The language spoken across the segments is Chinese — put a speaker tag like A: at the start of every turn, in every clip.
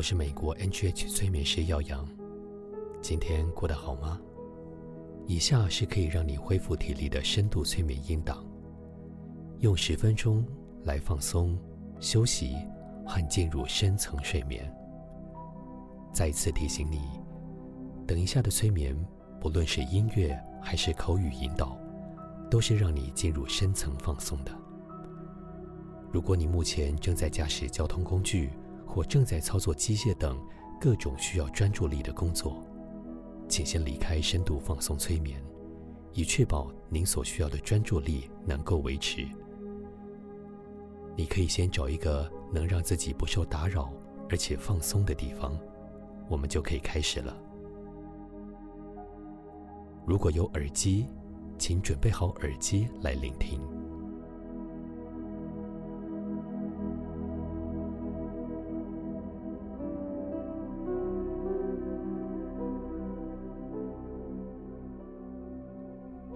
A: 我是美国 NGH 催眠师耀阳。今天过得好吗？以下是可以让你恢复体力的深度催眠音档，用十分钟来放松、休息和进入深层睡眠。再次提醒你，等一下的催眠，不论是音乐还是口语引导，都是让你进入深层放松的。如果你目前正在驾驶交通工具，或正在操作机械等各种需要专注力的工作，请先离开深度放松催眠，以确保您所需要的专注力能够维持。你可以先找一个能让自己不受打扰而且放松的地方，我们就可以开始了。如果有耳机，请准备好耳机来聆听。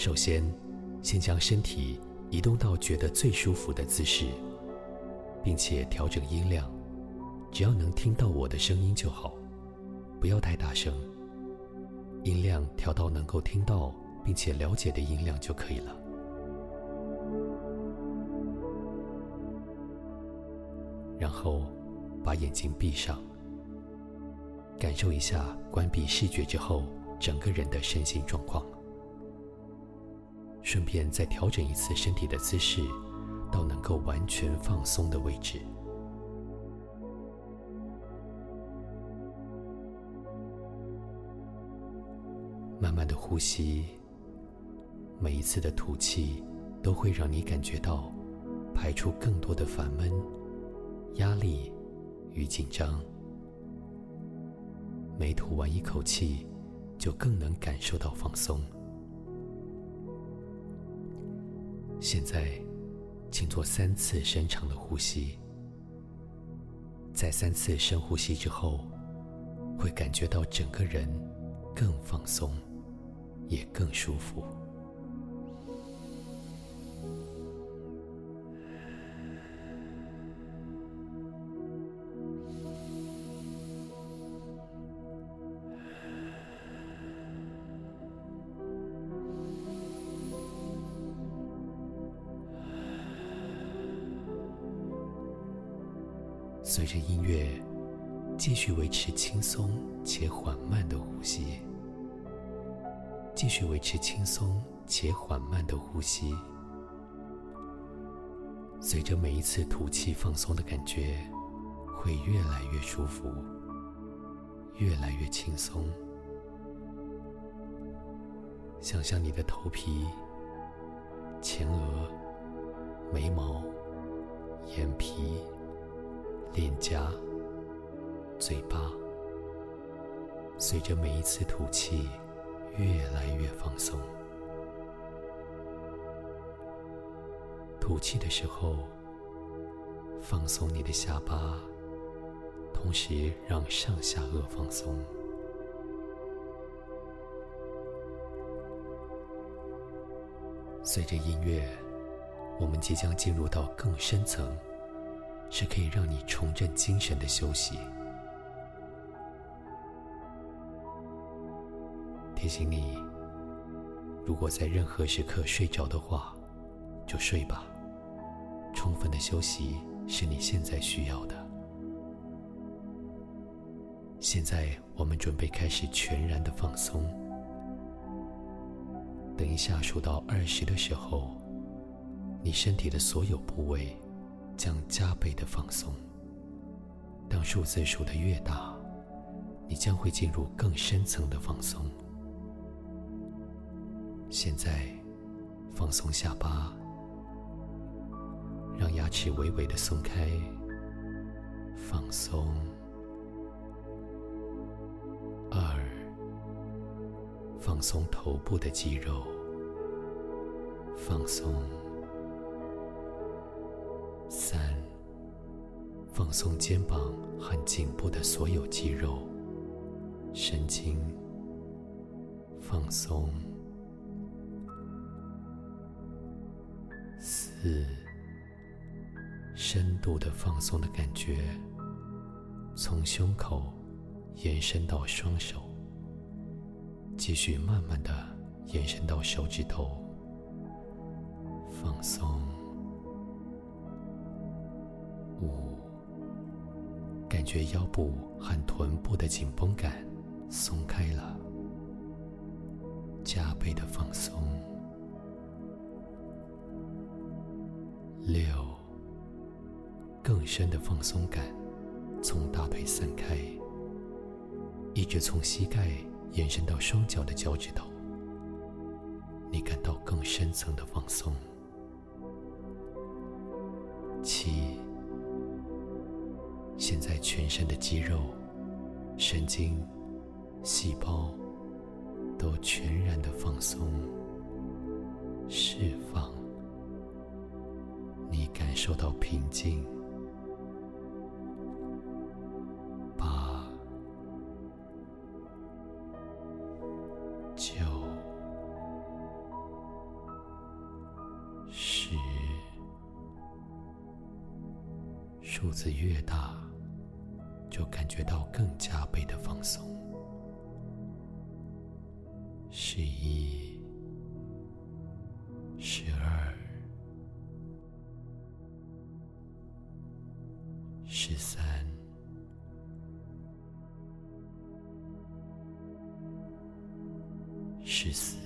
A: 首先，先将身体移动到觉得最舒服的姿势，并且调整音量，只要能听到我的声音就好，不要太大声。音量调到能够听到并且了解的音量就可以了。然后，把眼睛闭上，感受一下关闭视觉之后整个人的身心状况。顺便再调整一次身体的姿势，到能够完全放松的位置。慢慢的呼吸，每一次的吐气都会让你感觉到排出更多的烦闷、压力与紧张。每吐完一口气，就更能感受到放松。现在，请做三次深长的呼吸。在三次深呼吸之后，会感觉到整个人更放松，也更舒服。随着音乐，继续维持轻松且缓慢的呼吸。继续维持轻松且缓慢的呼吸。随着每一次吐气，放松的感觉会越来越舒服，越来越轻松。想象你的头皮、前额、眉毛、眼皮。脸颊、嘴巴，随着每一次吐气，越来越放松。吐气的时候，放松你的下巴，同时让上下颚放松。随着音乐，我们即将进入到更深层。是可以让你重振精神的休息。提醒你，如果在任何时刻睡着的话，就睡吧。充分的休息是你现在需要的。现在我们准备开始全然的放松。等一下数到二十的时候，你身体的所有部位。将加倍的放松。当数字数的越大，你将会进入更深层的放松。现在，放松下巴，让牙齿微微的松开，放松。二，放松头部的肌肉，放松。放松肩膀和颈部的所有肌肉、神经，放松。四，深度的放松的感觉，从胸口延伸到双手，继续慢慢的延伸到手指头，放松。五，感觉腰部和臀部的紧绷感松开了，加倍的放松。六，更深的放松感从大腿散开，一直从膝盖延伸到双脚的脚趾头，你感到更深层的放松。七，现在全身的肌肉、神经、细胞都全然的放松、释放。你感受到平静。八、九、十，数字越大，就感觉到更加倍的放松。十一、十二。十三、十四、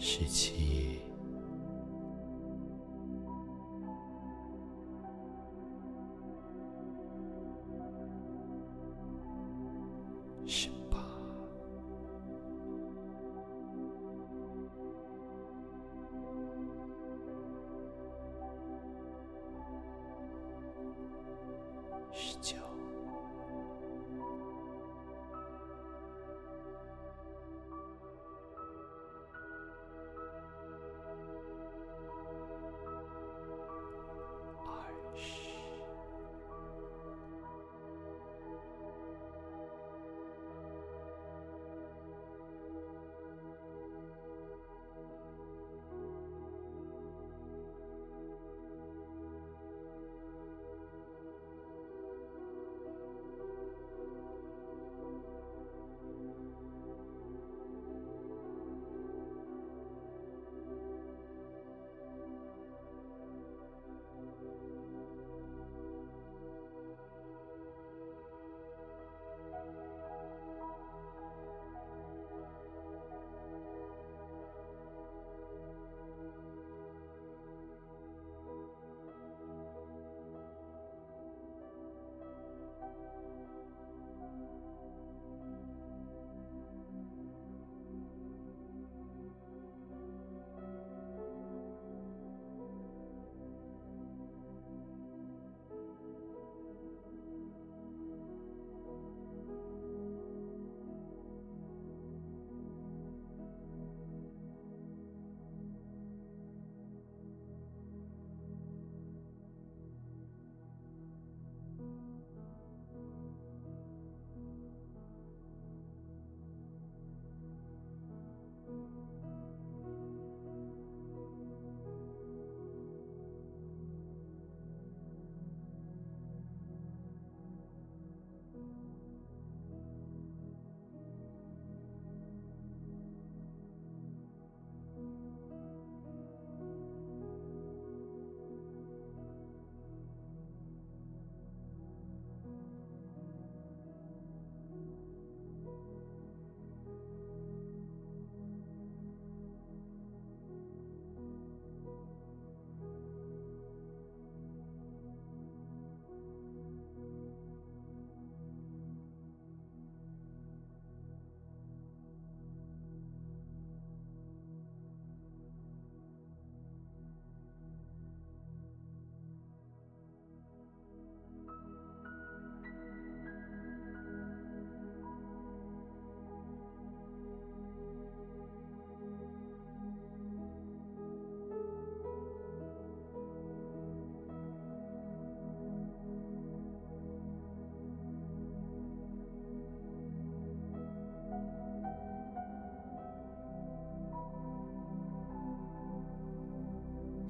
A: 十七、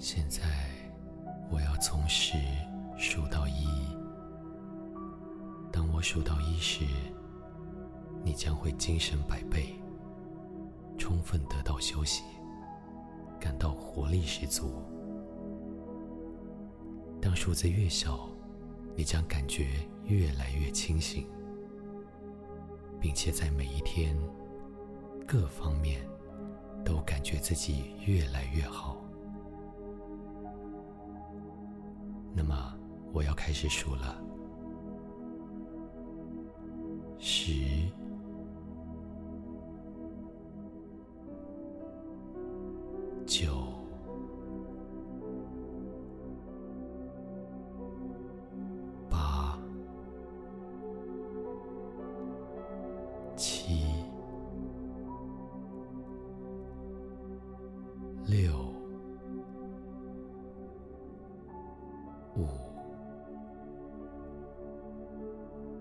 A: 现在，我要从十数到一。当我数到一时，你将会精神百倍，充分得到休息，感到活力十足。当数字越小，你将感觉越来越清醒，并且在每一天各方面都感觉自己越来越好。那么，我要开始数了。十、九、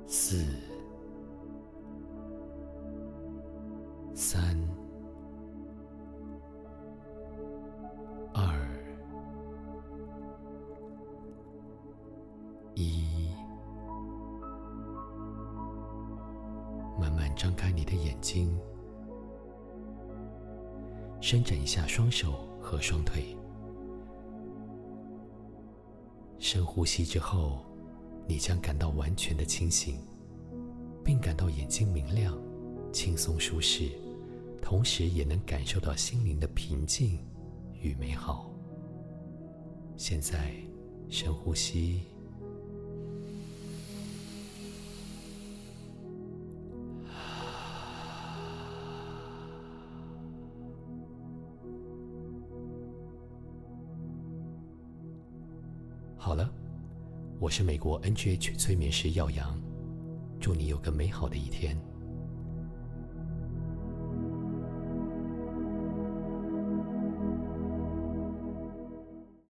A: 四、三、二、一，慢慢张开你的眼睛，伸展一下双手和双腿。深呼吸之后，你将感到完全的清醒，并感到眼睛明亮、轻松舒适，同时也能感受到心灵的平静与美好。现在，深呼吸。好了，我是美国 NGH 催眠师耀阳，祝你有个美好的一天。